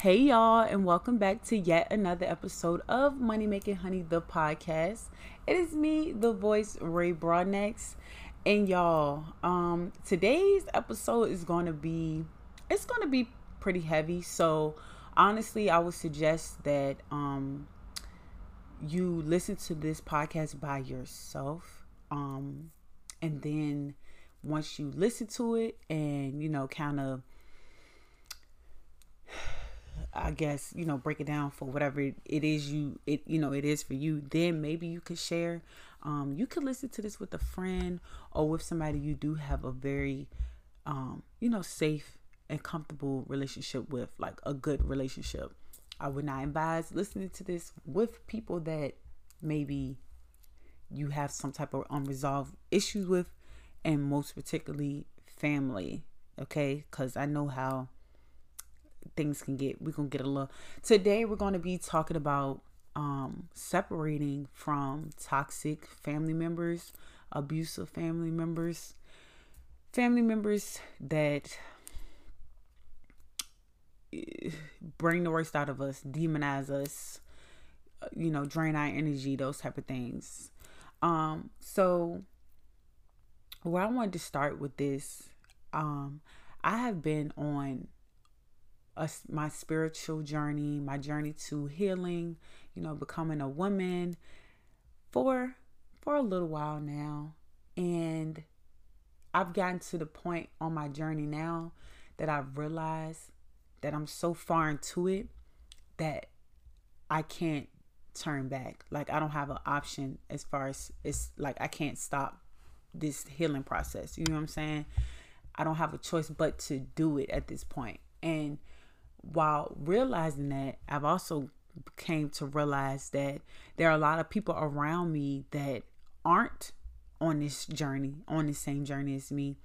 Hey y'all, and welcome back to yet another episode of Money Making Honey, the podcast. It is me, the voice Ray Broadnex, and y'all. Um, today's episode is going to be, it's going to be pretty heavy. So honestly, I would suggest that um, you listen to this podcast by yourself, um, and then once you listen to it, and you know, kind of I guess, you know, break it down for whatever it is you it you know it is for you, then maybe you could share. Um, you could listen to this with a friend or with somebody you do have a very um, you know, safe and comfortable relationship with, like a good relationship. I would not advise listening to this with people that maybe you have some type of unresolved issues with, and most particularly family. Okay, because I know how things can get we're gonna get a little today we're gonna be talking about um separating from toxic family members abusive family members family members that bring the worst out of us demonize us you know drain our energy those type of things. Um so where i wanted to start with this um i have been on a, my spiritual journey, my journey to healing, you know, becoming a woman for for a little while now. And I've gotten to the point on my journey now that I've realized that I'm so far into it that I can't turn back. Like I don't have an option as far as it's like I can't stop this healing process. You know what I'm saying? I don't have a choice but to do it at this point. And while realizing that, I've also came to realize that there are a lot of people around me that aren't on this journey, on the same journey as me,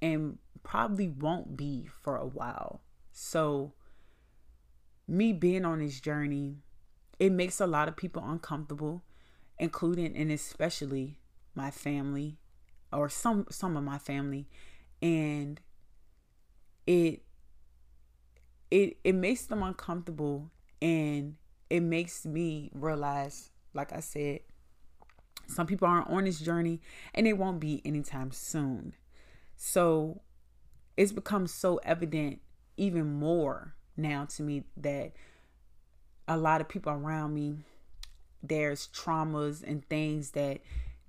and probably won't be for a while. So, me being on this journey, it makes a lot of people uncomfortable, including and especially my family or some some of my family and it it it makes them uncomfortable and it makes me realize like i said some people aren't on this journey and it won't be anytime soon. So it's become so evident even more now to me that a lot of people around me there's traumas and things that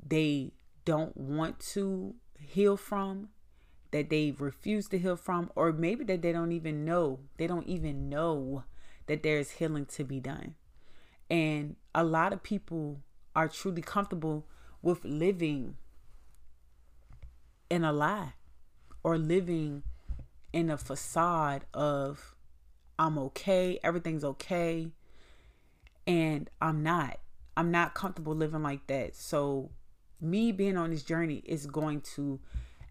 they don't want to heal from that they refuse to heal from, or maybe that they don't even know. They don't even know that there's healing to be done. And a lot of people are truly comfortable with living in a lie or living in a facade of I'm okay, everything's okay, and I'm not. I'm not comfortable living like that. So, me being on this journey is going to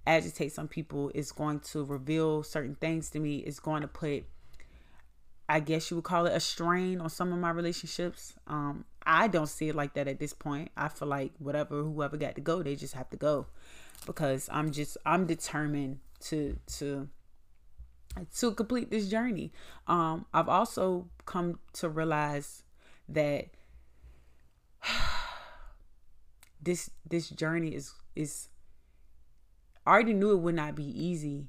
agitate some people. It's going to reveal certain things to me. It's going to put, I guess you would call it a strain on some of my relationships. Um, I don't see it like that at this point. I feel like whatever, whoever got to go, they just have to go because I'm just, I'm determined to, to, to complete this journey. Um, I've also come to realize that this this journey is is I already knew it would not be easy,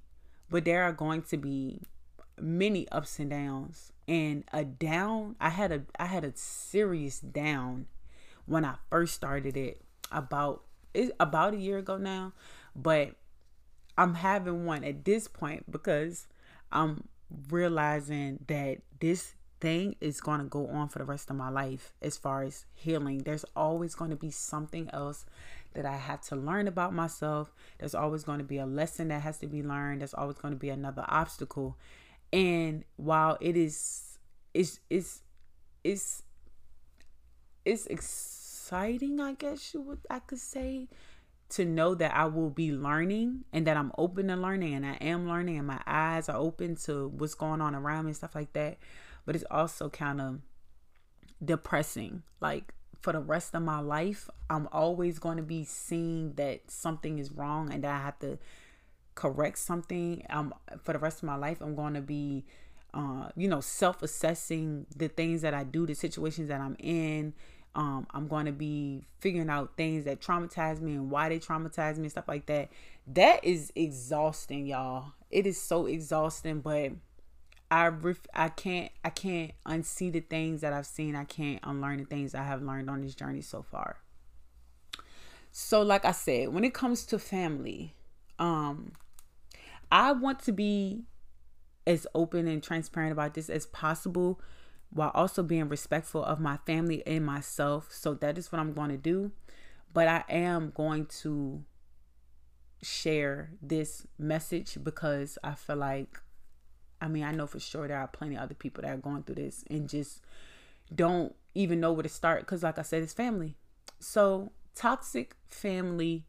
but there are going to be many ups and downs. And a down, I had a I had a serious down when I first started it about it's about a year ago now, but I'm having one at this point because I'm realizing that this thing is going to go on for the rest of my life as far as healing. There's always going to be something else that I have to learn about myself. There's always going to be a lesson that has to be learned. There's always going to be another obstacle. And while it is it's it's it's it's exciting, I guess you would I could say to know that I will be learning and that I'm open to learning and I am learning and my eyes are open to what's going on around me and stuff like that. But it's also kind of depressing. Like for the rest of my life, I'm always going to be seeing that something is wrong and that I have to correct something. Um, for the rest of my life, I'm going to be uh, you know, self assessing the things that I do, the situations that I'm in. Um, I'm going to be figuring out things that traumatize me and why they traumatize me and stuff like that. That is exhausting, y'all. It is so exhausting, but I ref- I can't I can't unsee the things that I've seen. I can't unlearn the things I have learned on this journey so far. So like I said, when it comes to family, um I want to be as open and transparent about this as possible while also being respectful of my family and myself. So that is what I'm going to do. But I am going to share this message because I feel like I mean, I know for sure there are plenty of other people that are going through this and just don't even know where to start because, like I said, it's family. So, toxic family,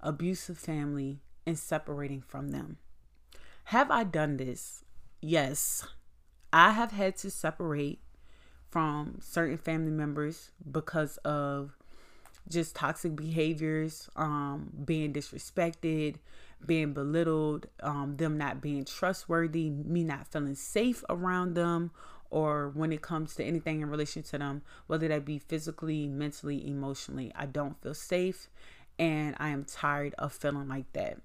abusive family, and separating from them. Have I done this? Yes. I have had to separate from certain family members because of just toxic behaviors, um, being disrespected, being belittled, um, them not being trustworthy, me not feeling safe around them, or when it comes to anything in relation to them, whether that be physically, mentally, emotionally, I don't feel safe and I am tired of feeling like that.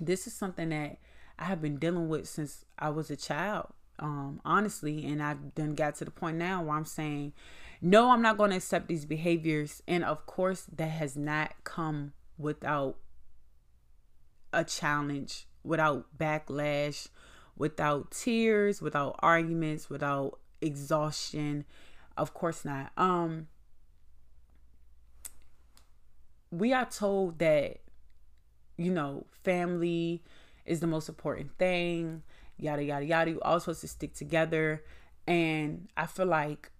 This is something that I have been dealing with since I was a child, um, honestly, and I've done got to the point now where I'm saying, no, I'm not going to accept these behaviors. And of course, that has not come without a challenge without backlash, without tears, without arguments, without exhaustion. Of course not. Um we are told that you know, family is the most important thing, yada yada yada. You all supposed to stick together. And I feel like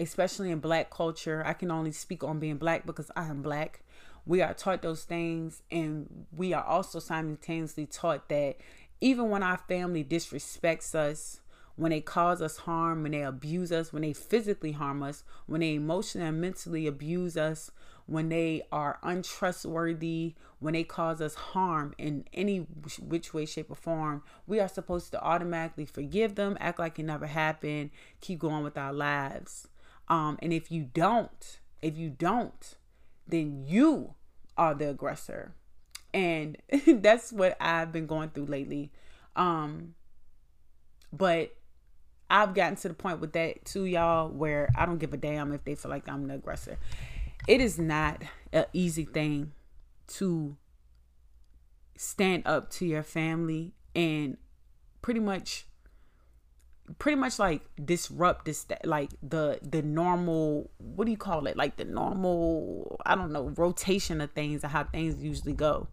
especially in black culture, I can only speak on being black because I am black we are taught those things and we are also simultaneously taught that even when our family disrespects us when they cause us harm when they abuse us when they physically harm us when they emotionally and mentally abuse us when they are untrustworthy when they cause us harm in any which way shape or form we are supposed to automatically forgive them act like it never happened keep going with our lives. Um and if you don't if you don't then you are the aggressor. And that's what I've been going through lately. Um but I've gotten to the point with that too, y'all, where I don't give a damn if they feel like I'm the aggressor. It is not an easy thing to stand up to your family and pretty much pretty much like disrupt this like the the normal what do you call it? Like the normal i don't know rotation of things and how things usually go.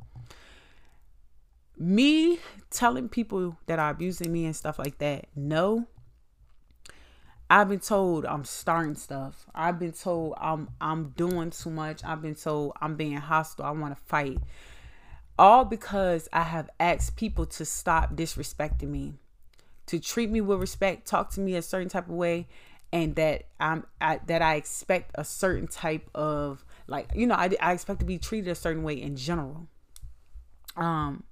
Me telling people that are abusing me and stuff like that no. I've been told i'm starting stuff. I've been told i'm i'm doing too much. I've been told i'm being hostile. I want to fight. All because i have asked people to stop disrespecting me to treat me with respect, talk to me a certain type of way, and that I'm I, that I expect a certain type of like you know I, I expect to be treated a certain way in general. Um,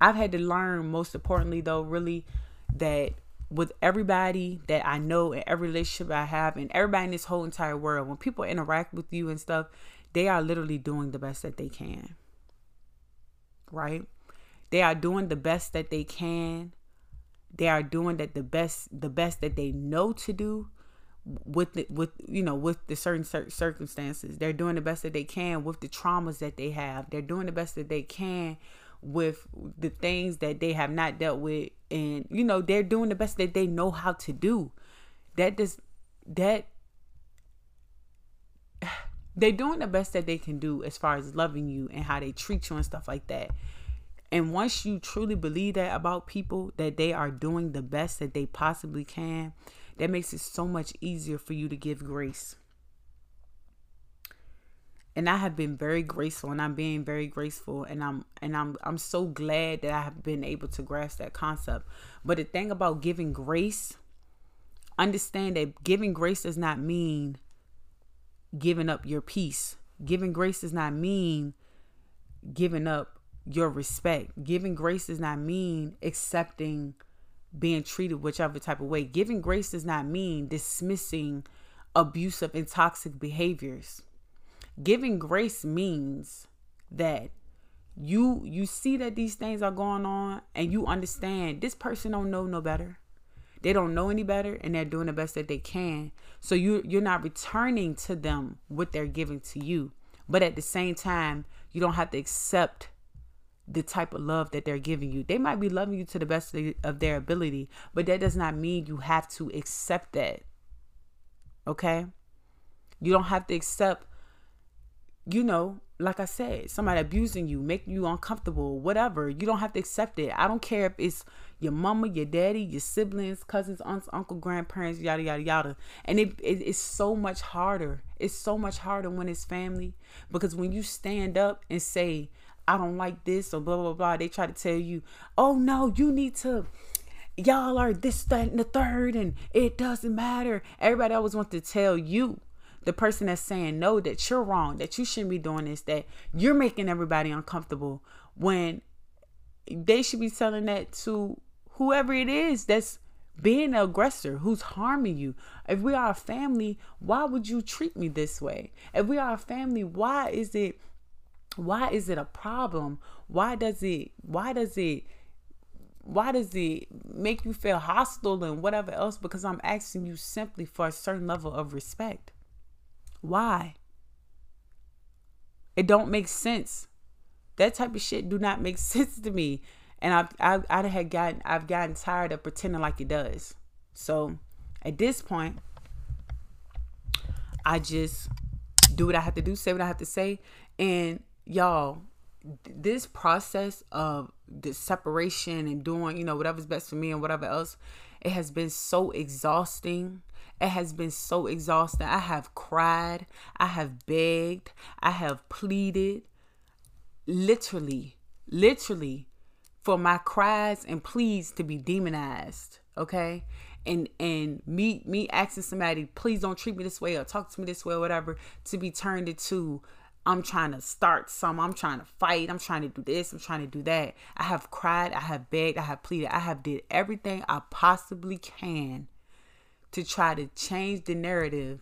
I've had to learn most importantly though, really that with everybody that I know and every relationship I have and everybody in this whole entire world, when people interact with you and stuff, they are literally doing the best that they can. Right? They are doing the best that they can they are doing that the best the best that they know to do with the, with you know with the certain circumstances. They're doing the best that they can with the traumas that they have. They're doing the best that they can with the things that they have not dealt with. And you know they're doing the best that they know how to do. That does that they're doing the best that they can do as far as loving you and how they treat you and stuff like that and once you truly believe that about people, that they are doing the best that they possibly can, that makes it so much easier for you to give grace. And I have been very graceful and I'm being very graceful and I'm and I'm I'm so glad that I have been able to grasp that concept. But the thing about giving grace, understand that giving grace does not mean giving up your peace. Giving grace does not mean giving up your respect. Giving grace does not mean accepting being treated whichever type of way. Giving grace does not mean dismissing abusive and toxic behaviors. Giving grace means that you you see that these things are going on and you understand this person don't know no better they don't know any better and they're doing the best that they can so you you're not returning to them what they're giving to you but at the same time you don't have to accept the type of love that they're giving you they might be loving you to the best of their ability but that does not mean you have to accept that okay you don't have to accept you know like I said, somebody abusing you, making you uncomfortable, whatever. You don't have to accept it. I don't care if it's your mama, your daddy, your siblings, cousins, aunts, uncle, grandparents, yada yada yada. And it, it it's so much harder. It's so much harder when it's family because when you stand up and say, "I don't like this" or blah blah blah, they try to tell you, "Oh no, you need to." Y'all are this, that, and the third, and it doesn't matter. Everybody always wants to tell you the person that's saying no, that you're wrong, that you shouldn't be doing this, that you're making everybody uncomfortable when they should be telling that to whoever it is that's being an aggressor who's harming you. If we are a family, why would you treat me this way? If we are a family, why is it why is it a problem? Why does it why does it why does it make you feel hostile and whatever else? Because I'm asking you simply for a certain level of respect. Why? It don't make sense. That type of shit do not make sense to me. And I've I, I had gotten I've gotten tired of pretending like it does. So at this point, I just do what I have to do, say what I have to say. And y'all, this process of the separation and doing, you know, whatever's best for me and whatever else, it has been so exhausting it has been so exhausting. I have cried, I have begged, I have pleaded, literally, literally, for my cries and pleas to be demonized. Okay, and and me me asking somebody, please don't treat me this way or talk to me this way or whatever, to be turned into I'm trying to start some. I'm trying to fight. I'm trying to do this. I'm trying to do that. I have cried. I have begged. I have pleaded. I have did everything I possibly can to try to change the narrative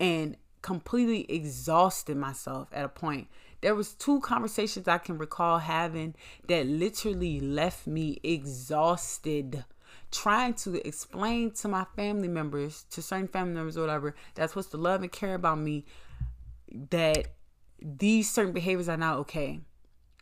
and completely exhausted myself at a point there was two conversations i can recall having that literally left me exhausted trying to explain to my family members to certain family members or whatever that's supposed to love and care about me that these certain behaviors are not okay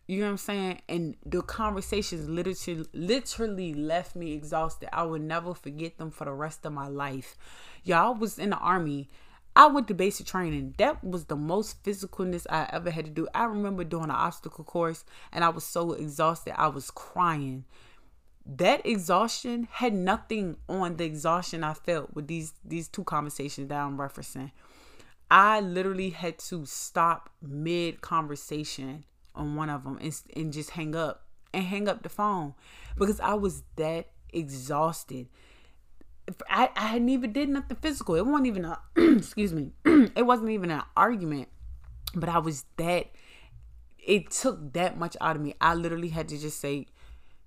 you know what I'm saying? And the conversations literally literally left me exhausted. I will never forget them for the rest of my life. Y'all was in the army. I went to basic training. That was the most physicalness I ever had to do. I remember doing an obstacle course and I was so exhausted. I was crying. That exhaustion had nothing on the exhaustion I felt with these these two conversations that I'm referencing. I literally had to stop mid conversation on one of them and, and just hang up and hang up the phone because I was that exhausted. I, I hadn't even did nothing physical. It wasn't even a excuse me. it wasn't even an argument, but I was that. It took that much out of me. I literally had to just say,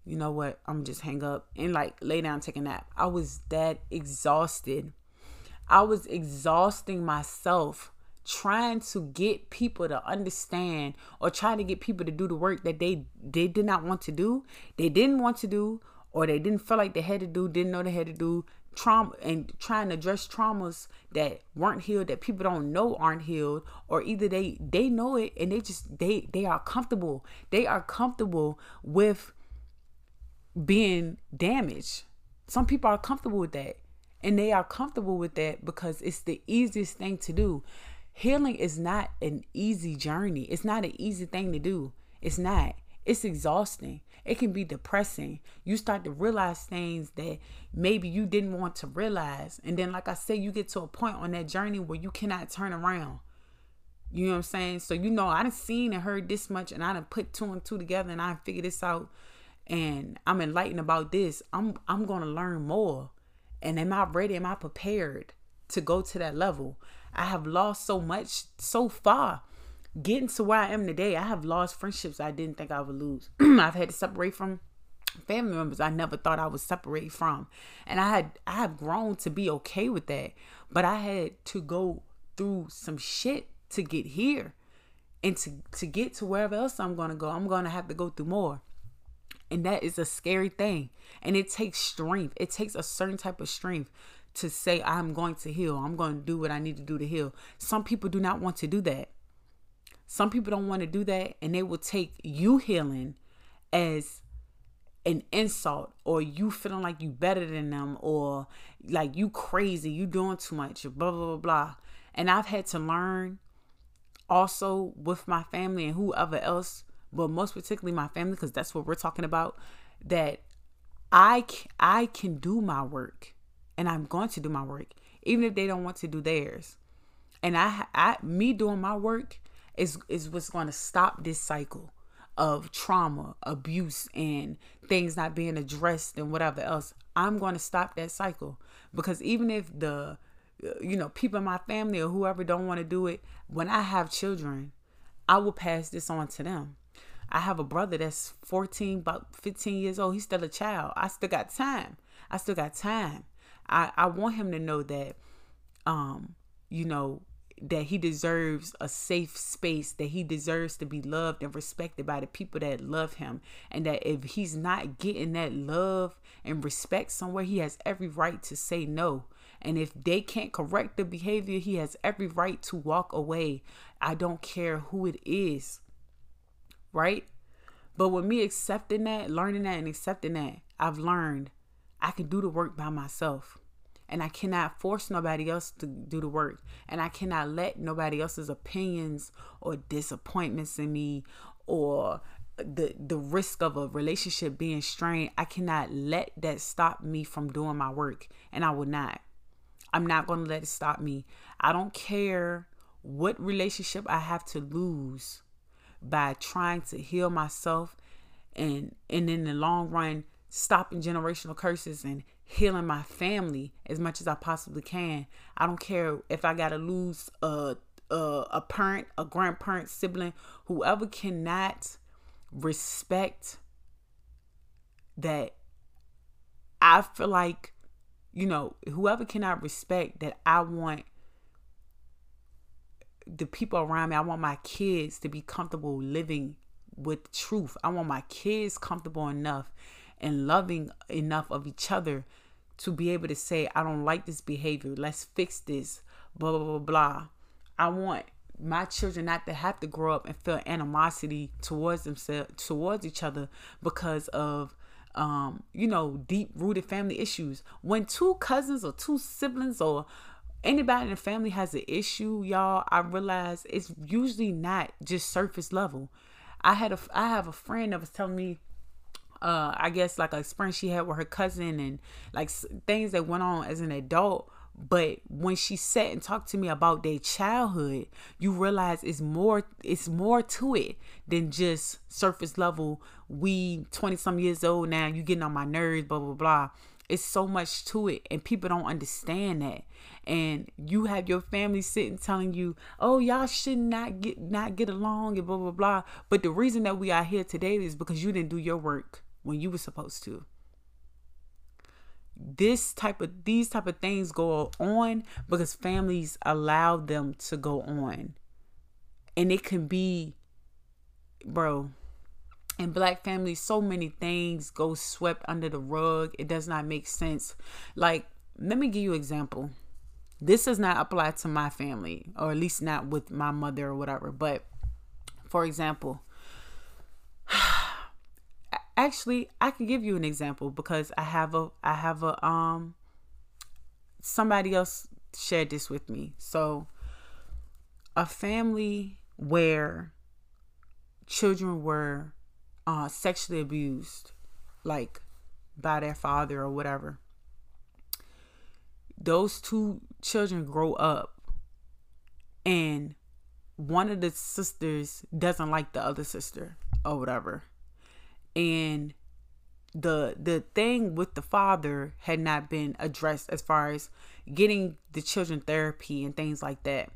you know what? I'm just hang up and like lay down, take a nap. I was that exhausted. I was exhausting myself trying to get people to understand or trying to get people to do the work that they they did not want to do they didn't want to do or they didn't feel like they had to do didn't know they had to do. Trauma and trying to address traumas that weren't healed that people don't know aren't healed or either they they know it and they just they they are comfortable. They are comfortable with being damaged. Some people are comfortable with that and they are comfortable with that because it's the easiest thing to do healing is not an easy journey. It's not an easy thing to do. It's not. It's exhausting. It can be depressing. You start to realize things that maybe you didn't want to realize. And then, like I said, you get to a point on that journey where you cannot turn around. You know what I'm saying? So, you know, I done seen and heard this much and I done put two and two together and I figured this out and I'm enlightened about this. I'm I'm gonna learn more. And am I ready? Am I prepared to go to that level? I have lost so much so far. Getting to where I am today, I have lost friendships I didn't think I would lose. I've had to separate from family members I never thought I would separate from. And I had I have grown to be okay with that. But I had to go through some shit to get here. And to, to get to wherever else I'm gonna go, I'm gonna have to go through more. And that is a scary thing. And it takes strength. It takes a certain type of strength to say, I'm going to heal. I'm going to do what I need to do to heal. Some people do not want to do that. Some people don't want to do that. And they will take you healing as an insult or you feeling like you better than them or like you crazy, you doing too much, blah, blah, blah, blah. And I've had to learn also with my family and whoever else but most particularly my family because that's what we're talking about that I I can do my work and I'm going to do my work even if they don't want to do theirs. And I I me doing my work is is what's going to stop this cycle of trauma, abuse and things not being addressed and whatever else. I'm going to stop that cycle because even if the uh, you know people in my family or whoever don't want to do it, when I have children, I will pass this on to them. I have a brother that's 14, about 15 years old. He's still a child. I still got time. I still got time. I, I want him to know that, um, you know, that he deserves a safe space, that he deserves to be loved and respected by the people that love him. And that if he's not getting that love and respect somewhere, he has every right to say no. And if they can't correct the behavior, he has every right to walk away. I don't care who it is right? But with me accepting that, learning that, and accepting that, I've learned I can do the work by myself. And I cannot force nobody else to do the work. And I cannot let nobody else's opinions or disappointments in me or the the risk of a relationship being strained. I cannot let that stop me from doing my work. And I will not. I'm not going to let it stop me. I don't care what relationship I have to lose by trying to heal myself and and in the long run stopping generational curses and healing my family as much as I possibly can. I don't care if I got to lose a, a a parent, a grandparent, sibling, whoever cannot respect that I feel like you know, whoever cannot respect that I want the people around me, I want my kids to be comfortable living with truth. I want my kids comfortable enough and loving enough of each other to be able to say, I don't like this behavior. Let's fix this. Blah, blah, blah, blah. I want my children not to have to grow up and feel animosity towards themselves, towards each other because of um, you know, deep rooted family issues. When two cousins or two siblings or anybody in the family has an issue, y'all, I realize it's usually not just surface level. I had a I have a friend that was telling me uh I guess like a experience she had with her cousin and like things that went on as an adult. But when she sat and talked to me about their childhood you realize it's more it's more to it than just surface level. We 20 some years old now you getting on my nerves blah blah blah it's so much to it and people don't understand that. And you have your family sitting telling you oh y'all should not get not get along and blah blah blah. But the reason that we are here today is because you didn't do your work when you were supposed to. This type of these type of things go on because families allow them to go on. And it can be bro in black families so many things go swept under the rug. It does not make sense. Like let me give you an example. This does not apply to my family or at least not with my mother or whatever. But for example actually i can give you an example because i have a i have a um somebody else shared this with me. So a family where children were uh, sexually abused, like by their father or whatever, those two children grow up and one of the sisters doesn't like the other sister or whatever. And the the thing with the father had not been addressed as far as getting the children therapy and things like that.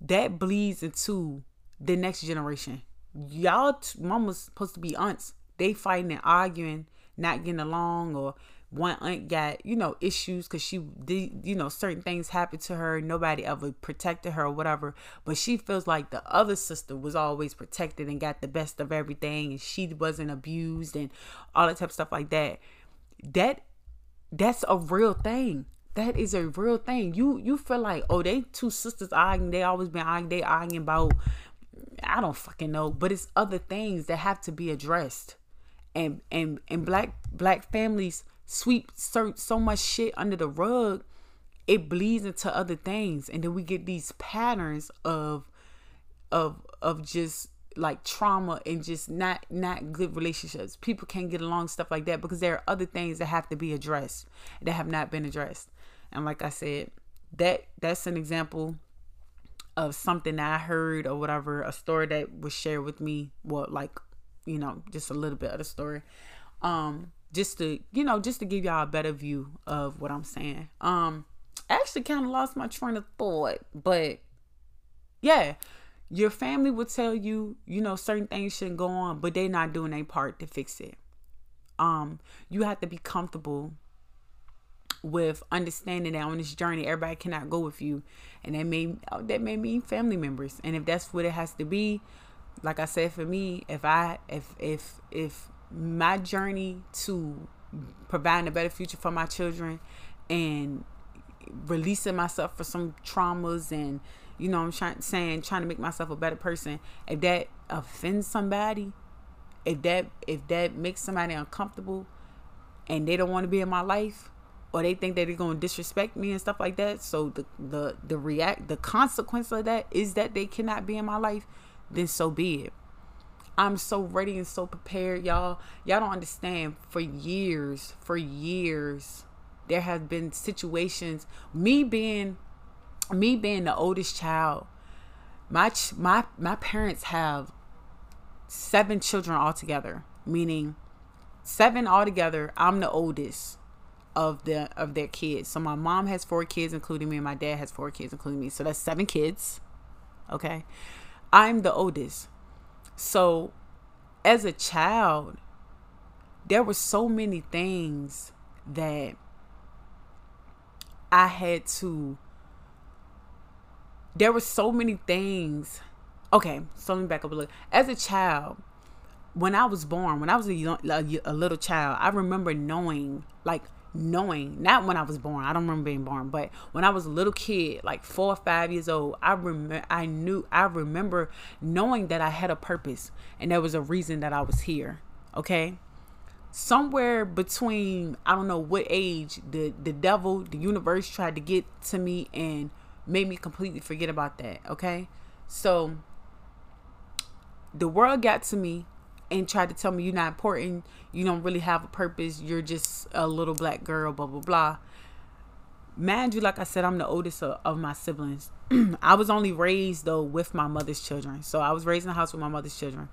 That bleeds into the next generation y'all t- mama's supposed to be aunts. They fighting and arguing, not getting along, or one aunt got you know issues because she did you know certain things happened to her nobody ever protected her or whatever. But she feels like the other sister was always protected and got the best of everything and she wasn't abused and all that type of stuff like that. That that's a real thing. That is a real thing. You you feel like oh they two sisters arguing. They always been arguing. They arguing about i don't fucking know but it's other things that have to be addressed and and and black black families sweep so, so much shit under the rug, it bleeds into other things. And then we get these patterns of of of just like trauma and just not not good relationships. People can't get along, stuff like that, because there are other things that have to be addressed that have not been addressed. And like I said, that that's an example of something that I heard or whatever, a story that was shared with me. Well, like, you know, just a little bit of the story. Um, just to you know just to give y'all a better view of what i'm saying um I actually kind of lost my train of thought but yeah your family will tell you you know certain things shouldn't go on but they're not doing their part to fix it um you have to be comfortable with understanding that on this journey everybody cannot go with you. And that may that may mean family members. And if that's what it has to be like i said for me if i if if if my journey to providing a better future for my children and releasing myself for some traumas and you know I'm trying saying trying to make myself a better person if that offends somebody if that if that makes somebody uncomfortable and they don't want to be in my life or they think that they're to disrespect me and stuff like that so the the the react the consequence of that is that they cannot be in my life then so be it I'm so ready and so prepared, y'all. Y'all don't understand. For years, for years, there have been situations. Me being, me being the oldest child, my my my parents have seven children altogether. Meaning, seven altogether. I'm the oldest of the of their kids. So my mom has four kids, including me, and my dad has four kids, including me. So that's seven kids. Okay, I'm the oldest. So, as a child, there were so many things that I had to. There were so many things. Okay, so let me back up a little. As a child, when I was born, when I was a, young, a, a little child, I remember knowing, like, knowing not when I was born. I don't remember being born, but when I was a little kid, like four or five years old, I remember I knew I remember knowing that I had a purpose and there was a reason that I was here. Okay. Somewhere between I don't know what age the the devil, the universe tried to get to me and made me completely forget about that. Okay. So the world got to me and tried to tell me you're not important, you don't really have a purpose, you're just a little black girl, blah blah blah. Mind you, like I said, I'm the oldest of, of my siblings. I was only raised though with my mother's children, so I was raised in the house with my mother's children.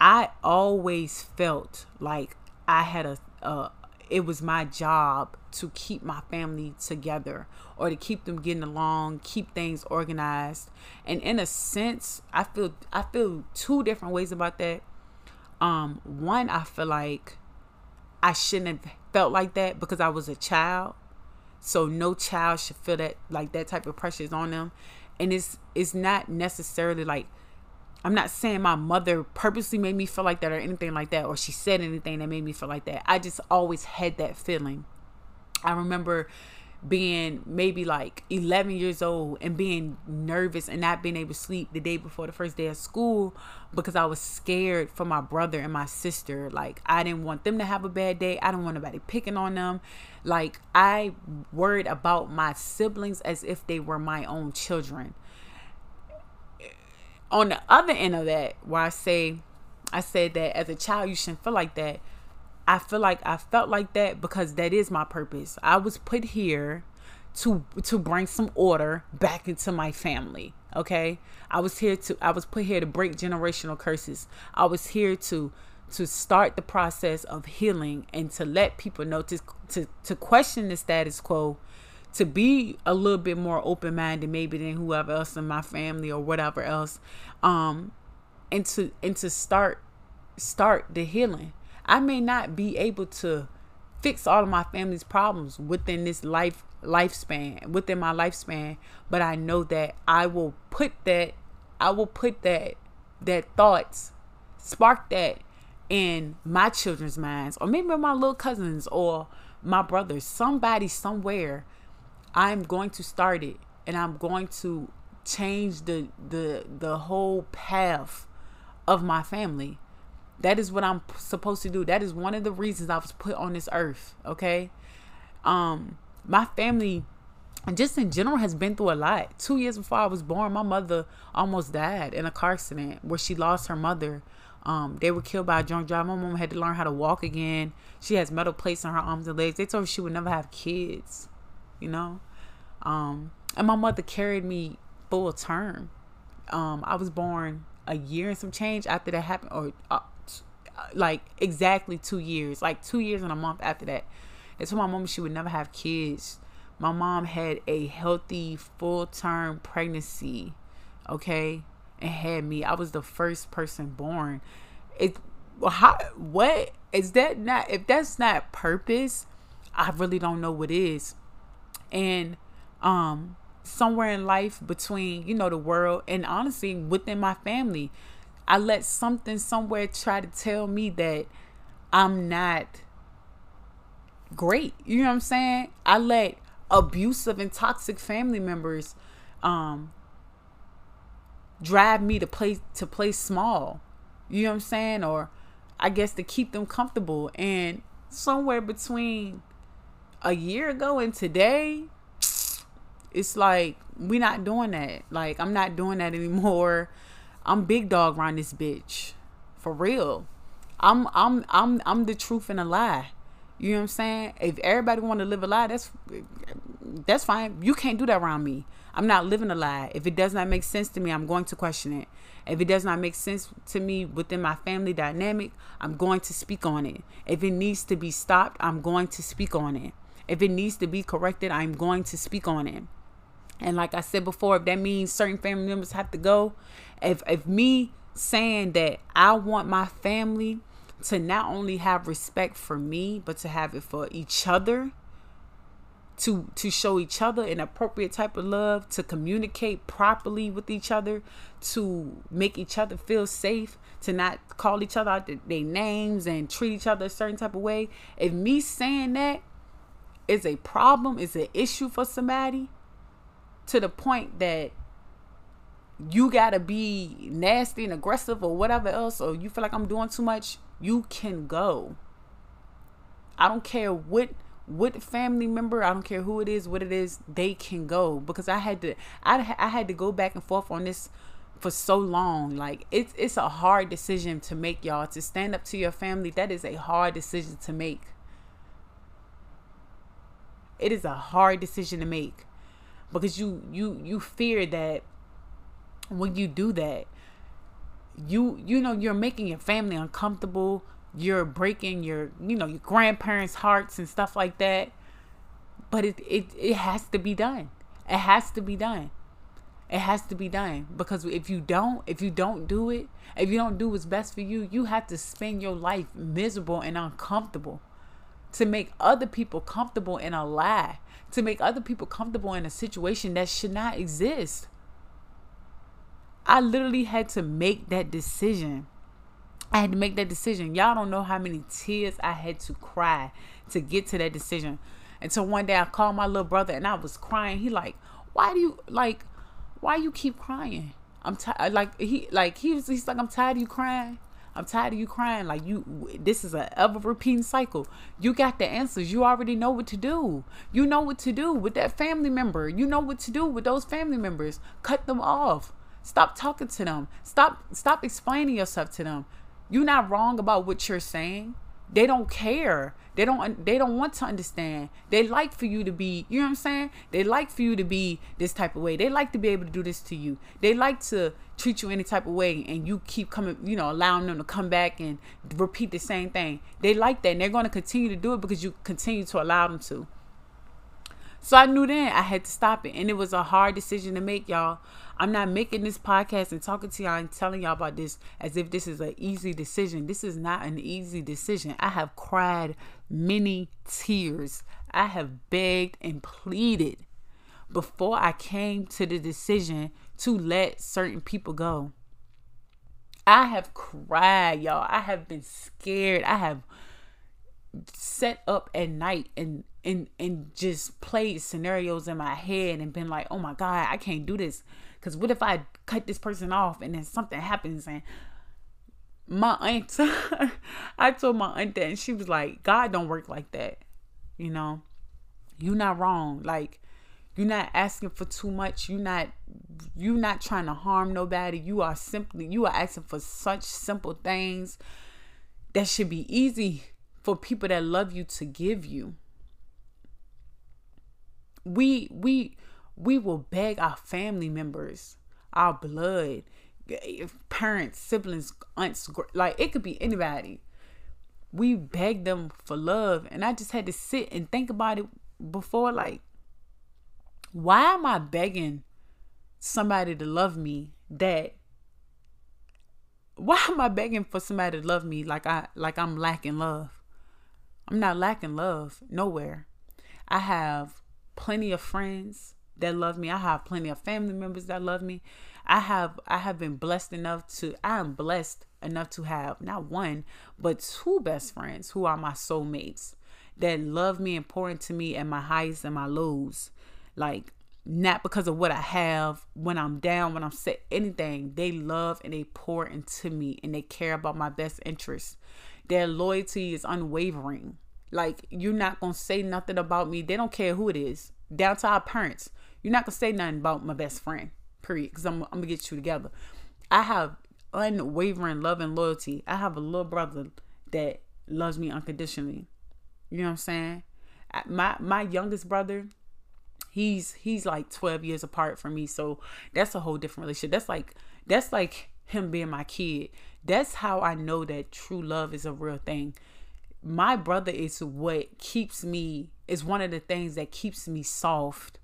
I always felt like I had a, a it was my job to keep my family together or to keep them getting along, keep things organized. And in a sense, I feel I feel two different ways about that. Um, one, I feel like I shouldn't have felt like that because I was a child. So no child should feel that like that type of pressure is on them. And it's it's not necessarily like I'm not saying my mother purposely made me feel like that or anything like that, or she said anything that made me feel like that. I just always had that feeling. I remember being maybe like 11 years old and being nervous and not being able to sleep the day before the first day of school because I was scared for my brother and my sister. Like, I didn't want them to have a bad day. I don't want nobody picking on them. Like, I worried about my siblings as if they were my own children. On the other end of that, where I say, I said that as a child, you shouldn't feel like that I feel like I felt like that because that is my purpose. I was put here to to bring some order back into my family. Okay? I was here to I was put here to break generational curses. I was here to to start the process of healing and to let people know to to, to question the status quo to be a little bit more open-minded maybe than whoever else in my family or whatever else um and to and to start start the healing. I may not be able to fix all of my family's problems within this life lifespan, within my lifespan, but I know that I will put that I will put that that thoughts spark that in my children's minds or maybe my little cousins or my brothers, somebody somewhere I'm going to start it and I'm going to change the the the whole path of my family. That is what I'm supposed to do. That is one of the reasons I was put on this earth, okay? Um my family and just in general has been through a lot. 2 years before I was born, my mother almost died in a car accident where she lost her mother. Um, they were killed by a drunk driver. My mom had to learn how to walk again. She has metal plates on her arms and legs. They told her she would never have kids, you know. Um, and my mother carried me full term. Um, I was born a year and some change after that happened, or uh, like exactly two years, like two years and a month after that. They told my mom she would never have kids. My mom had a healthy full term pregnancy, okay, and had me. I was the first person born. It how what is that not if that's not purpose, I really don't know what is. And um somewhere in life between, you know, the world and honestly within my family, I let something somewhere try to tell me that I'm not great. You know what I'm saying? I let abusive and toxic family members um drive me to play to play small. You know what I'm saying? Or I guess to keep them comfortable. And somewhere between a year ago and today, it's like we're not doing that. Like I'm not doing that anymore. I'm big dog around this bitch. For real. I'm I'm I'm I'm the truth and a lie. You know what I'm saying? If everybody want to live a lie, that's that's fine. You can't do that around me. I'm not living a lie. If it does not make sense to me, I'm going to question it. If it does not make sense to me within my family dynamic, I'm going to speak on it. If it needs to be stopped, I'm going to speak on it. If it needs to be corrected, I'm going to speak on it. And like I said before, if that means certain family members have to go, if if me saying that I want my family to not only have respect for me, but to have it for each other, to to show each other an appropriate type of love, to communicate properly with each other, to make each other feel safe, to not call each other out their names and treat each other a certain type of way. If me saying that is a problem, is an issue for somebody, to the point that you gotta be nasty and aggressive or whatever else, or you feel like I'm doing too much, you can go. I don't care what what family member, I don't care who it is, what it is, they can go because I had to I I had to go back and forth on this for so long. Like it's it's a hard decision to make, y'all. To stand up to your family, that is a hard decision to make. It is a hard decision to make because you you you fear that when you do that you you know you're making your family uncomfortable. You're breaking your you know your grandparents hearts and stuff like that. But it it, it has to be done. It has to be done. It has to be done. Because if you don't if you don't do it if you don't do what's best for you you have to spend your life miserable and uncomfortable to make other people comfortable in a lie to make other people comfortable in a situation that should not exist I literally had to make that decision. I had to make that decision. Y'all don't know how many tears I had to cry to get to that decision. Until one day I called my little brother and I was crying. He like, why do you like why you keep crying? I'm tired uh, like he like he was he's like, I'm tired of you crying. I'm tired of you crying. Like you, this is a ever repeating cycle. You got the answers. You already know what to do. You know what to do with that family member. You know what to do with those family members. Cut them off. Stop talking to them. Stop stop explaining yourself to them. You're not wrong about what you're saying. They don't care. They don't they don't want to understand. They like for you to be, you know what I'm saying? They like for you to be this type of way. They like to be able to do this to you. They like to treat you any type of way and you keep coming, you know, allowing them to come back and repeat the same thing. They like that and they're going to continue to do it because you continue to allow them to. So I knew then I had to stop it. And it was a hard decision to make, y'all. I'm not making this podcast and talking to y'all and telling y'all about this as if this is an easy decision. This is not an easy decision. I have cried many tears. I have begged and pleaded before I came to the decision to let certain people go. I have cried, y'all. I have been scared. I have set up at night and and and just played scenarios in my head and been like, "Oh my god, I can't do this." Cuz what if I cut this person off and then something happens and my aunt I told my aunt that and she was like, "God don't work like that." You know? You're not wrong. Like you're not asking for too much. You're not you're not trying to harm nobody. You are simply you are asking for such simple things that should be easy for people that love you to give you. We we we will beg our family members, our blood, eh, parents, siblings, aunts, like it could be anybody. We beg them for love, and I just had to sit and think about it before like why am I begging somebody to love me that why am I begging for somebody to love me like I like I'm lacking love? I'm not lacking love nowhere. I have plenty of friends that love me. I have plenty of family members that love me. I have I have been blessed enough to I am blessed enough to have not one but two best friends who are my soulmates that love me and pour into me at my highs and my lows. Like not because of what I have when I'm down, when I'm sick, anything. They love and they pour into me and they care about my best interests. Their loyalty is unwavering. Like you're not gonna say nothing about me. They don't care who it is. Down to our parents. You're not gonna say nothing about my best friend. Period. Because I'm, I'm gonna get you together. I have unwavering love and loyalty. I have a little brother that loves me unconditionally. You know what I'm saying? My my youngest brother, he's he's like 12 years apart from me so that's a whole different relationship that's like that's like him being my kid that's how i know that true love is a real thing my brother is what keeps me is one of the things that keeps me soft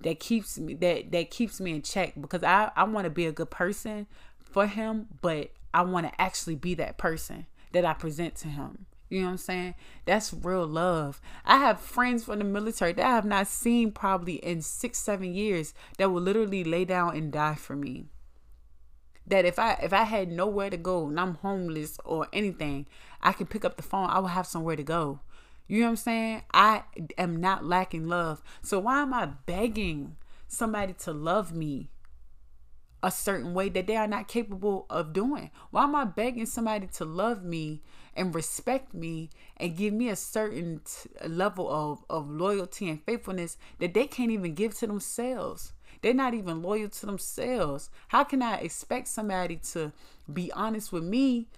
that keeps me that that keeps me in check because i i want to be a good person for him but i want to actually be that person that i present to him you know what I'm saying? That's real love. I have friends from the military that I have not seen probably in six, seven years that will literally lay down and die for me. That if I if I had nowhere to go and I'm homeless or anything, I could pick up the phone. I would have somewhere to go. You know what I'm saying? I am not lacking love. So why am I begging somebody to love me a certain way that they are not capable of doing? Why am I begging somebody to love me and respect me and give me a certain t- level of, of loyalty and faithfulness that they can't even give to themselves? They're not even loyal to themselves. How can I expect somebody to be honest with me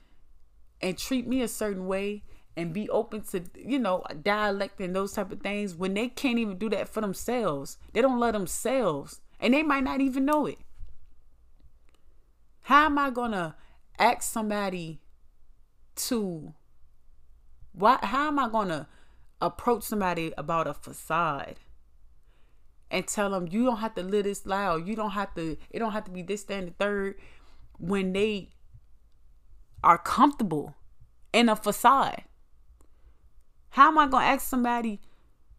and treat me a certain way and be open to you know dialect and those type of things when they can't even do that for themselves? They don't love themselves and they might not even know it. How am I gonna ask somebody to why how am I gonna approach somebody about a facade and tell them you don't have to live this loud, you don't have to it don't have to be this, that, and the third when they are comfortable in a facade. How am I gonna ask somebody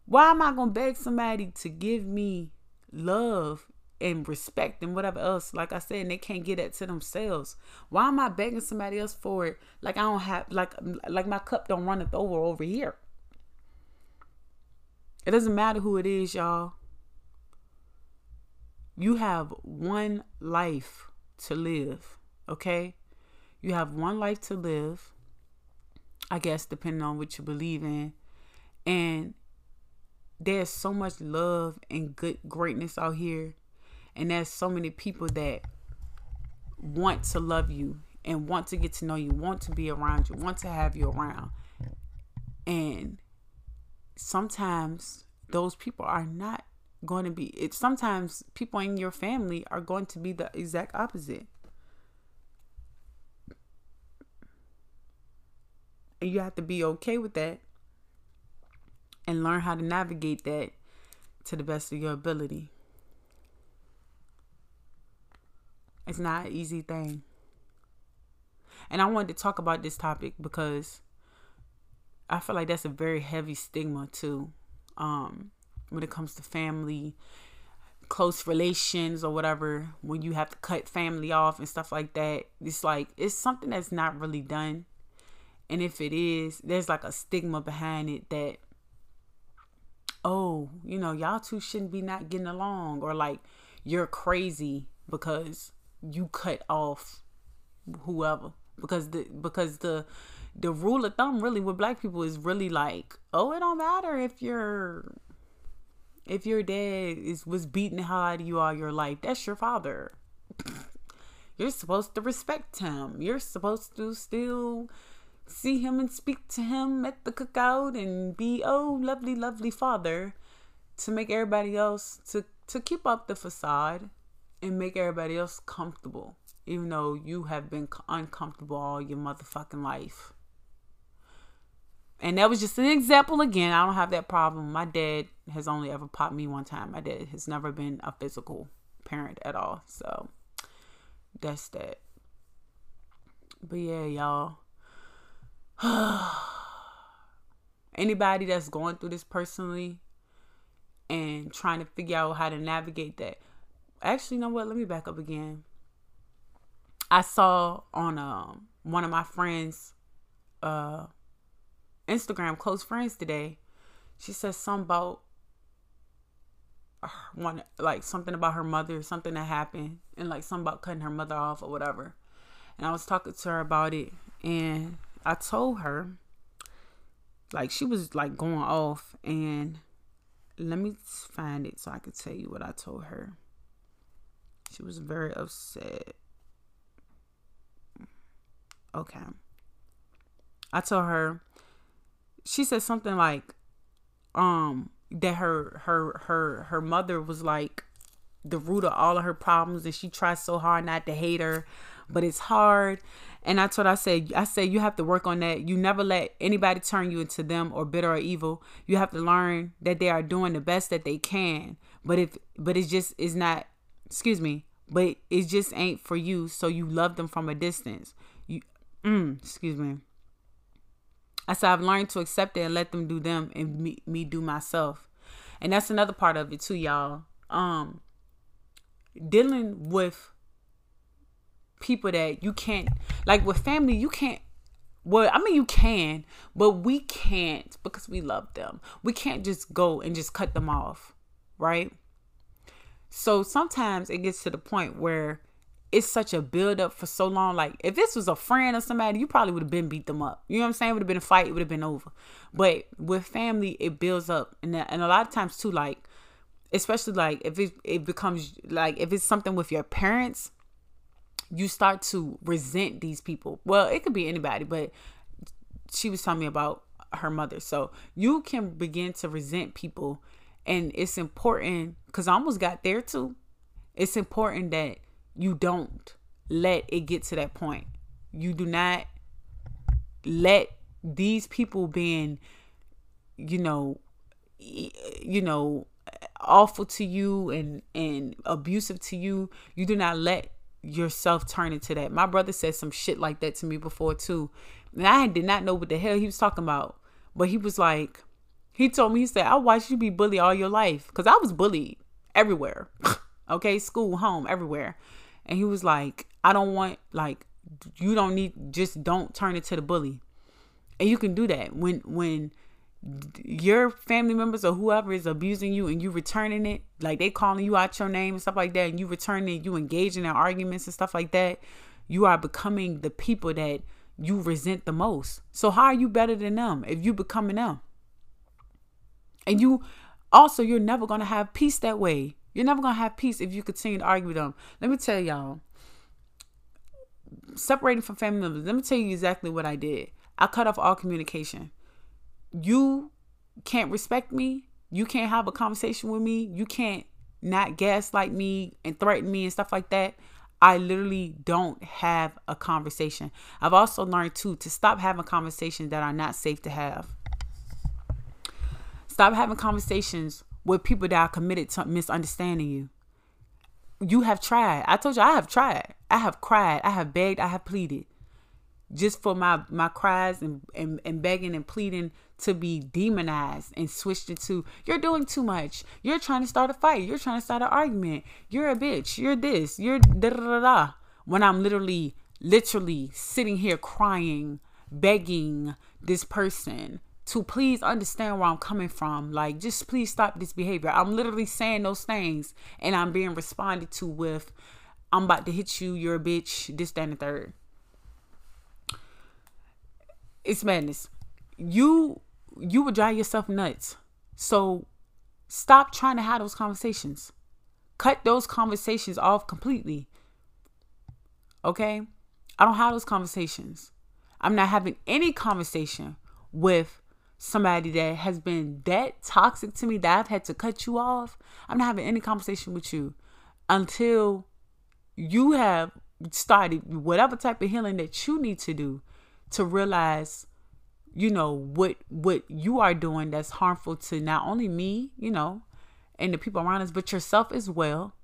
why am I gonna beg somebody to give me love and respect and whatever else. Like I said, and they can't get it to themselves. Why am I begging somebody else for it? Like I don't have like like my cup don't run it over over here. It doesn't matter who it is, y'all. You have one life to live, okay? You have one life to live. I guess depending on what you believe in. And there's so much love and good greatness out here and there's so many people that want to love you and want to get to know you, want to be around you, want to have you around. And sometimes those people are not going to be it sometimes people in your family are going to be the exact opposite. And you have to be okay with that and learn how to navigate that to the best of your ability. It's not an easy thing. And I wanted to talk about this topic because I feel like that's a very heavy stigma too. Um, when it comes to family, close relations or whatever, when you have to cut family off and stuff like that. It's like it's something that's not really done. And if it is, there's like a stigma behind it that oh, you know, y'all two shouldn't be not getting along or like you're crazy because you cut off whoever because the because the the rule of thumb really with black people is really like oh it don't matter if your if your dad is was beating the hell out of you all your life that's your father. You're supposed to respect him. You're supposed to still see him and speak to him at the cookout and be oh lovely lovely father to make everybody else to to keep up the facade and make everybody else comfortable even though you have been uncomfortable all your motherfucking life and that was just an example again i don't have that problem my dad has only ever popped me one time my dad has never been a physical parent at all so that's that but yeah y'all anybody that's going through this personally and trying to figure out how to navigate that. Actually, you know what? Let me back up again. I saw on um, one of my friends' uh, Instagram close friends today. She said something about one like something about her mother, something that happened, and like something about cutting her mother off or whatever. And I was talking to her about it, and I told her, like, she was like going off, and let me find it so I could tell you what I told her. She was very upset. Okay. I told her she said something like um that her her her her mother was like the root of all of her problems and she tries so hard not to hate her but it's hard and I told her, I said, I said you have to work on that. You never let anybody turn you into them or bitter or evil. You have to learn that they are doing the best that they can. But if but it's just it's not excuse me, but it just ain't for you. So you love them from a distance. You mm, excuse me. I said I've learned to accept it and let them do them and me, me do myself. And that's another part of it too, y'all. Um dealing with people that you can't like with family you can't well, I mean, you can, but we can't because we love them. We can't just go and just cut them off, right? So sometimes it gets to the point where it's such a build up for so long. Like if this was a friend or somebody, you probably would have been beat them up. You know what I'm saying? Would have been a fight. It would have been over. But with family, it builds up, and that, and a lot of times too, like especially like if it it becomes like if it's something with your parents you start to resent these people. Well, it could be anybody, but she was telling me about her mother. So you can begin to resent people. And it's important because I almost got there too. It's important that you don't let it get to that point. You do not let these people being, you know, you know, awful to you and and abusive to you. You do not let yourself turn into that. My brother said some shit like that to me before too. And I did not know what the hell he was talking about. But he was like, he told me, he said, I watched you be bullied all your life. Because I was bullied everywhere. okay, school, home, everywhere. And he was like, I don't want, like, you don't need, just don't turn it to the bully. And you can do that when, when, your family members or whoever is abusing you and you returning it, like they calling you out your name and stuff like that, and you returning it, you engaging in arguments and stuff like that, you are becoming the people that you resent the most. So how are you better than them if you becoming them? And you also you're never gonna have peace that way. You're never gonna have peace if you continue to argue with them. Let me tell y'all. Separating from family members, let me tell you exactly what I did. I cut off all communication you can't respect me. You can't have a conversation with me. You can't not gaslight me and threaten me and stuff like that. I literally don't have a conversation. I've also learned too to stop having conversations that are not safe to have. Stop having conversations with people that are committed to misunderstanding you. You have tried. I told you I have tried. I have cried. I have begged. I have pleaded. Just for my my cries and, and, and begging and pleading to be demonized and switched into you're doing too much. You're trying to start a fight. You're trying to start an argument. You're a bitch. You're this. You're da da da da. When I'm literally, literally sitting here crying, begging this person to please understand where I'm coming from. Like, just please stop this behavior. I'm literally saying those things and I'm being responded to with, I'm about to hit you, you're a bitch, this, that, and the third. It's madness. You you would drive yourself nuts. So stop trying to have those conversations. Cut those conversations off completely. Okay? I don't have those conversations. I'm not having any conversation with somebody that has been that toxic to me that I've had to cut you off. I'm not having any conversation with you until you have started whatever type of healing that you need to do to realize you know what what you are doing that's harmful to not only me you know and the people around us but yourself as well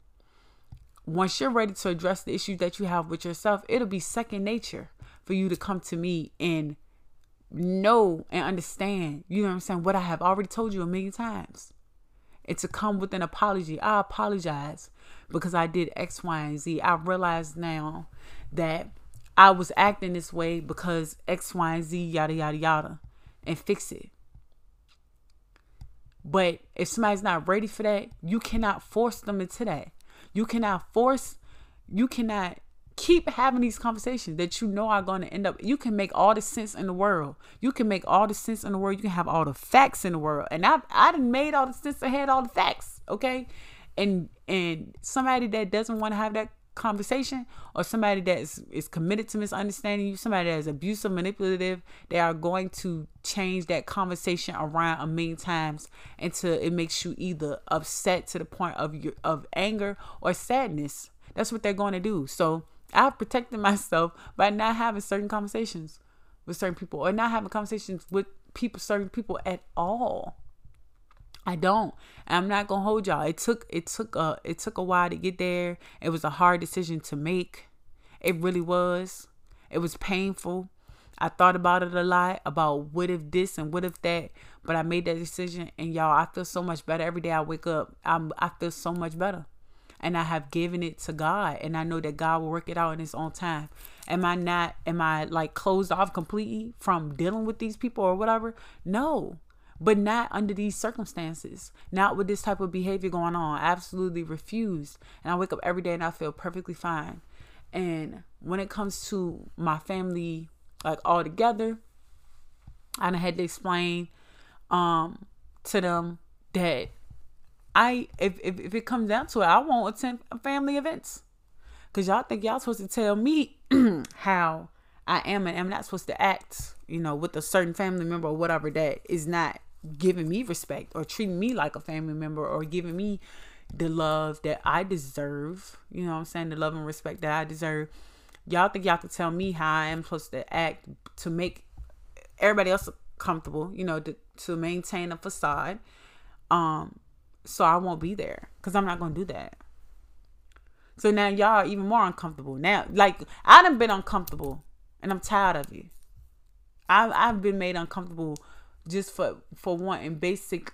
once you're ready to address the issues that you have with yourself it'll be second nature for you to come to me and know and understand you know what i'm saying what i have already told you a million times and to come with an apology i apologize because i did x y and z i realize now that I was acting this way because X, Y, and Z, yada, yada, yada, and fix it. But if somebody's not ready for that, you cannot force them into that. You cannot force, you cannot keep having these conversations that you know are going to end up. You can make all the sense in the world. You can make all the sense in the world. You can have all the facts in the world. And I've I done made all the sense. I had all the facts. Okay. And and somebody that doesn't want to have that conversation or somebody that is, is committed to misunderstanding you, somebody that is abusive, manipulative, they are going to change that conversation around a million times until it makes you either upset to the point of your of anger or sadness. That's what they're going to do. So I've protected myself by not having certain conversations with certain people or not having conversations with people certain people at all I don't. I'm not gonna hold y'all. It took it took a it took a while to get there. It was a hard decision to make. It really was. It was painful. I thought about it a lot about what if this and what if that, but I made that decision and y'all, I feel so much better every day I wake up. I'm I feel so much better. And I have given it to God and I know that God will work it out in his own time. Am I not am I like closed off completely from dealing with these people or whatever? No but not under these circumstances, not with this type of behavior going on. I absolutely refuse. And I wake up every day and I feel perfectly fine. And when it comes to my family, like all together, I had to explain um to them that I if, if if it comes down to it, I won't attend family events. Cause y'all think y'all supposed to tell me how I am and am not supposed to act, you know, with a certain family member or whatever that is not giving me respect or treating me like a family member or giving me the love that I deserve. You know what I'm saying? The love and respect that I deserve. Y'all think y'all can tell me how I am supposed to act to make everybody else comfortable, you know, to, to maintain a facade. Um, so I won't be there because I'm not gonna do that. So now y'all are even more uncomfortable. Now, like I done been uncomfortable and I'm tired of you. I've I've been made uncomfortable just for for wanting basic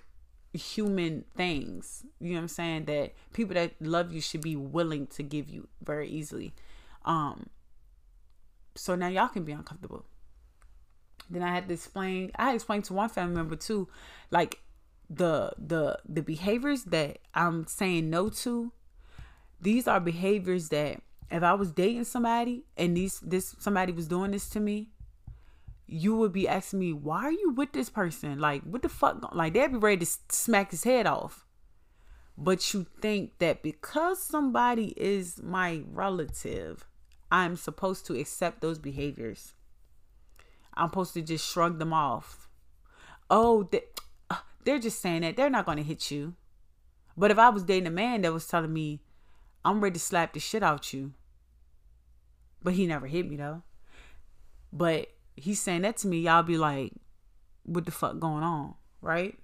human things. You know what I'm saying? That people that love you should be willing to give you very easily. Um so now y'all can be uncomfortable. Then I had to explain I explained to one family member too, like the the the behaviors that I'm saying no to, these are behaviors that if I was dating somebody and these this somebody was doing this to me, you would be asking me, why are you with this person? Like, what the fuck? Like, they'd be ready to smack his head off. But you think that because somebody is my relative, I'm supposed to accept those behaviors. I'm supposed to just shrug them off. Oh, uh, they're just saying that. They're not going to hit you. But if I was dating a man that was telling me, I'm ready to slap the shit out you. But he never hit me though. But he's saying that to me, y'all be like, what the fuck going on, right?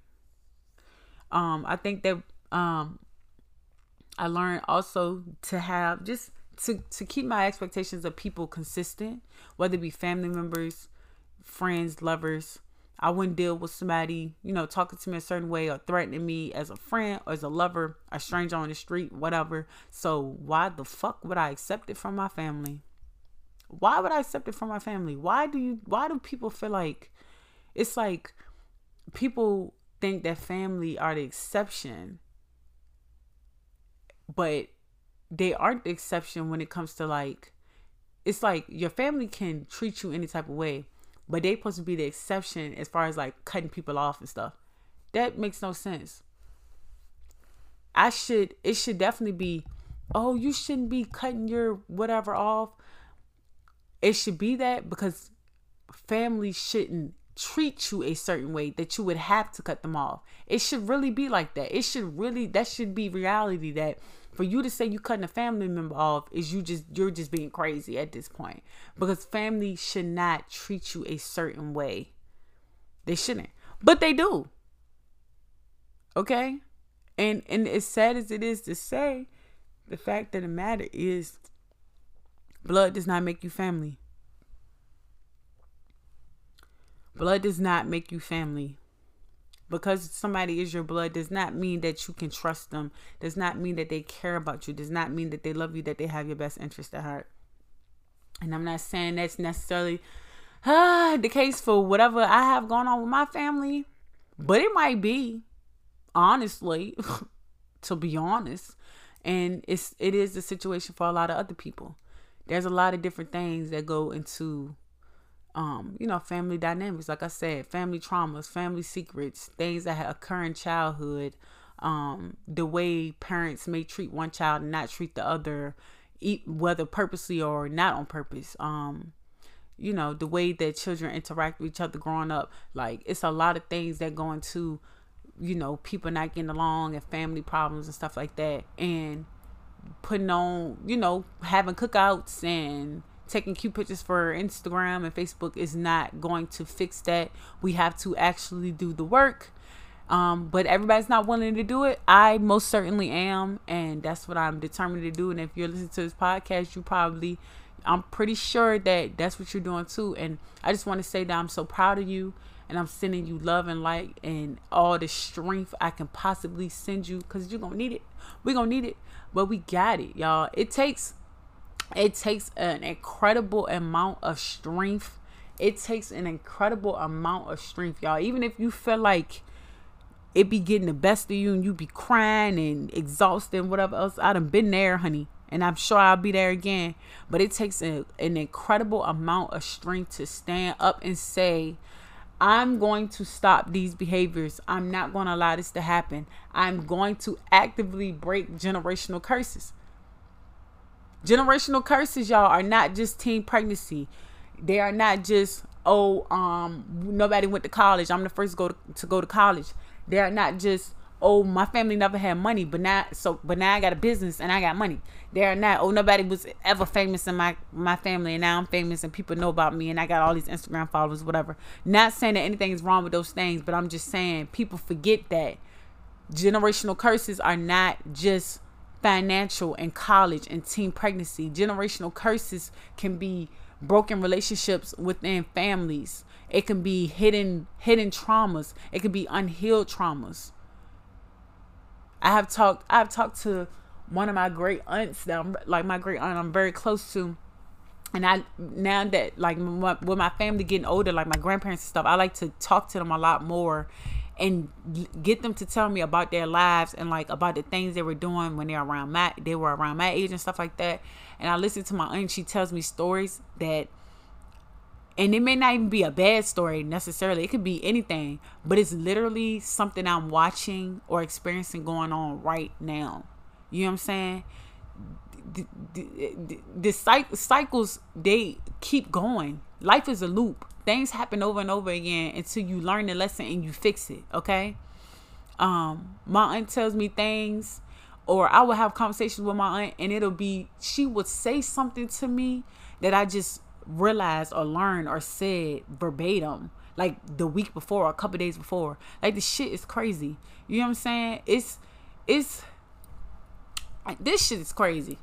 Um, I think that um, I learned also to have just to to keep my expectations of people consistent, whether it be family members, friends, lovers. I wouldn't deal with somebody, you know, talking to me a certain way or threatening me as a friend or as a lover, a stranger on the street, whatever. So why the fuck would I accept it from my family? Why would I accept it from my family? Why do you why do people feel like it's like people think that family are the exception but they aren't the exception when it comes to like it's like your family can treat you any type of way but they supposed to be the exception as far as like cutting people off and stuff. That makes no sense. I should it should definitely be oh you shouldn't be cutting your whatever off. It should be that because family shouldn't treat you a certain way that you would have to cut them off. It should really be like that. It should really that should be reality that for you to say you cutting a family member off is you just you're just being crazy at this point. Because family should not treat you a certain way. They shouldn't. But they do. Okay? And and as sad as it is to say the fact of the matter is blood does not make you family blood does not make you family. Because somebody is your blood does not mean that you can trust them does not mean that they care about you does not mean that they love you that they have your best interest at heart. And i'm not saying that's necessarily uh, the case for whatever i have going on with my family but it might be honestly to be honest. And it's it is the situation for a lot of other people. There's a lot of different things that go into um, you know, family dynamics, like I said, family traumas, family secrets, things that occur in childhood, um, the way parents may treat one child and not treat the other, whether purposely or not on purpose. Um, you know, the way that children interact with each other growing up, like it's a lot of things that go into, you know, people not getting along and family problems and stuff like that, and putting on, you know, having cookouts and taking cute pictures for Instagram and Facebook is not going to fix that. We have to actually do the work. Um, but everybody's not willing to do it. I most certainly am, and that's what I'm determined to do. And if you're listening to this podcast, you probably, I'm pretty sure that that's what you're doing too. And I just want to say that I'm so proud of you, and I'm sending you love and light and all the strength I can possibly send you because you're gonna need it. We're gonna need it, but we got it, y'all. It takes it takes an incredible amount of strength. It takes an incredible amount of strength, y'all. Even if you feel like it be getting the best of you and you be crying and exhausted and whatever else. I done been there, honey. And I'm sure I'll be there again. But it takes a, an incredible amount of strength to stand up and say, I'm going to stop these behaviors. I'm not going to allow this to happen. I'm going to actively break generational curses. Generational curses, y'all, are not just teen pregnancy. They are not just oh um nobody went to college. I'm the first to go to, to go to college. They are not just oh my family never had money, but now so but now I got a business and I got money. They are not oh nobody was ever famous in my my family and now I'm famous and people know about me and I got all these Instagram followers, whatever. Not saying that anything is wrong with those things, but I'm just saying people forget that generational curses are not just financial and college and teen pregnancy. Generational curses can be broken relationships within families. It can be hidden hidden traumas. It can be unhealed traumas. I have talked I've talked to one of my great aunts that I'm like my great aunt I'm very close to. And I now that like with my family getting older, like my grandparents and stuff, I like to talk to them a lot more and get them to tell me about their lives and like about the things they were doing when they were around my they were around my age and stuff like that. And I listen to my aunt, she tells me stories that and it may not even be a bad story necessarily. It could be anything, but it's literally something I'm watching or experiencing going on right now. You know what I'm saying? The, the, the, the cycles they keep going. Life is a loop things happen over and over again until you learn the lesson and you fix it okay um my aunt tells me things or i will have conversations with my aunt and it'll be she would say something to me that i just realized or learned or said verbatim like the week before or a couple days before. Like the shit is crazy. You know what I'm saying? It's it's this shit is crazy.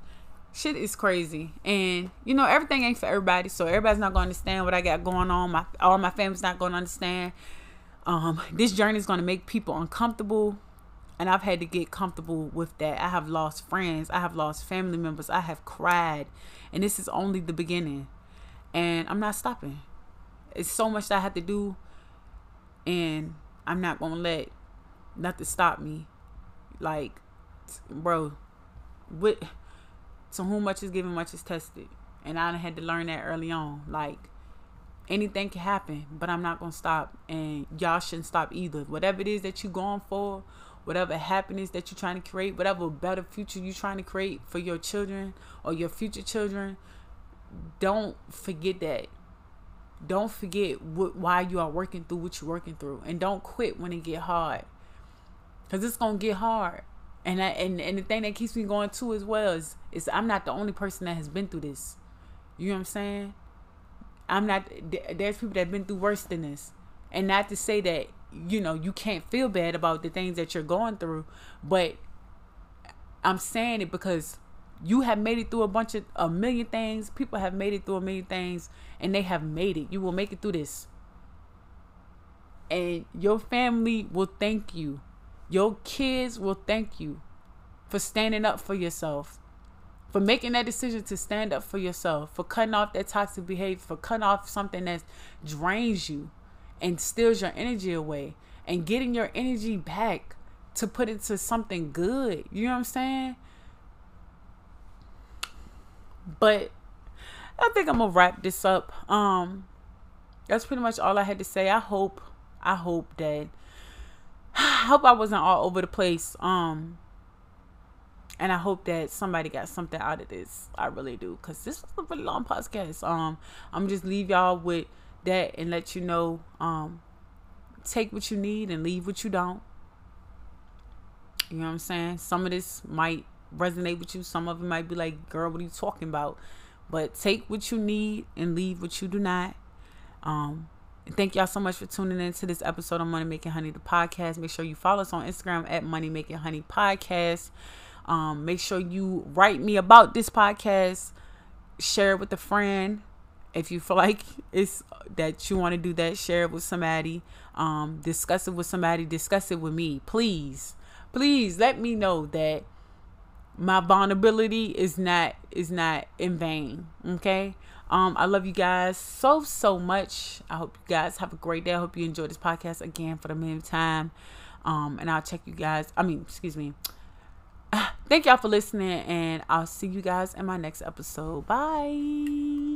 Shit is crazy. And you know, everything ain't for everybody. So everybody's not gonna understand what I got going on. My all my family's not gonna understand. Um, this journey is gonna make people uncomfortable. And I've had to get comfortable with that. I have lost friends. I have lost family members. I have cried. And this is only the beginning. And I'm not stopping. It's so much that I have to do. And I'm not to let nothing stop me. Like, bro, what, to whom much is given, much is tested. And I had to learn that early on. Like, anything can happen, but I'm not going to stop. And y'all shouldn't stop either. Whatever it is that you're going for, whatever happiness that you're trying to create, whatever better future you're trying to create for your children or your future children, don't forget that. Don't forget what, why you are working through what you're working through, and don't quit when it get hard, cause it's gonna get hard. And I, and and the thing that keeps me going too as well is is I'm not the only person that has been through this. You know what I'm saying? I'm not. There's people that've been through worse than this, and not to say that you know you can't feel bad about the things that you're going through but i'm saying it because you have made it through a bunch of a million things people have made it through a million things and they have made it you will make it through this and your family will thank you your kids will thank you for standing up for yourself for making that decision to stand up for yourself for cutting off that toxic behavior for cutting off something that drains you and steals your energy away and getting your energy back to put into something good. You know what I'm saying? But I think I'm gonna wrap this up. Um that's pretty much all I had to say. I hope I hope that I hope I wasn't all over the place. Um and I hope that somebody got something out of this. I really do. Cause this was a really long podcast. Um I'm just leave y'all with that and let you know um take what you need and leave what you don't. You know what I'm saying? Some of this might resonate with you. Some of it might be like, girl, what are you talking about? But take what you need and leave what you do not. Um, thank y'all so much for tuning in to this episode of Money Making Honey, the podcast. Make sure you follow us on Instagram at Money Making Honey Podcast. Um, make sure you write me about this podcast, share it with a friend, if you feel like it's that you want to do that share it with somebody. Um discuss it with somebody. Discuss it with me please. Please let me know that my vulnerability is not is not in vain okay um i love you guys so so much. I hope you guys have a great day. I hope you enjoy this podcast again for the millionth time. Um and i'll check you guys i mean excuse me. Thank y'all for listening and i'll see you guys in my next episode. Bye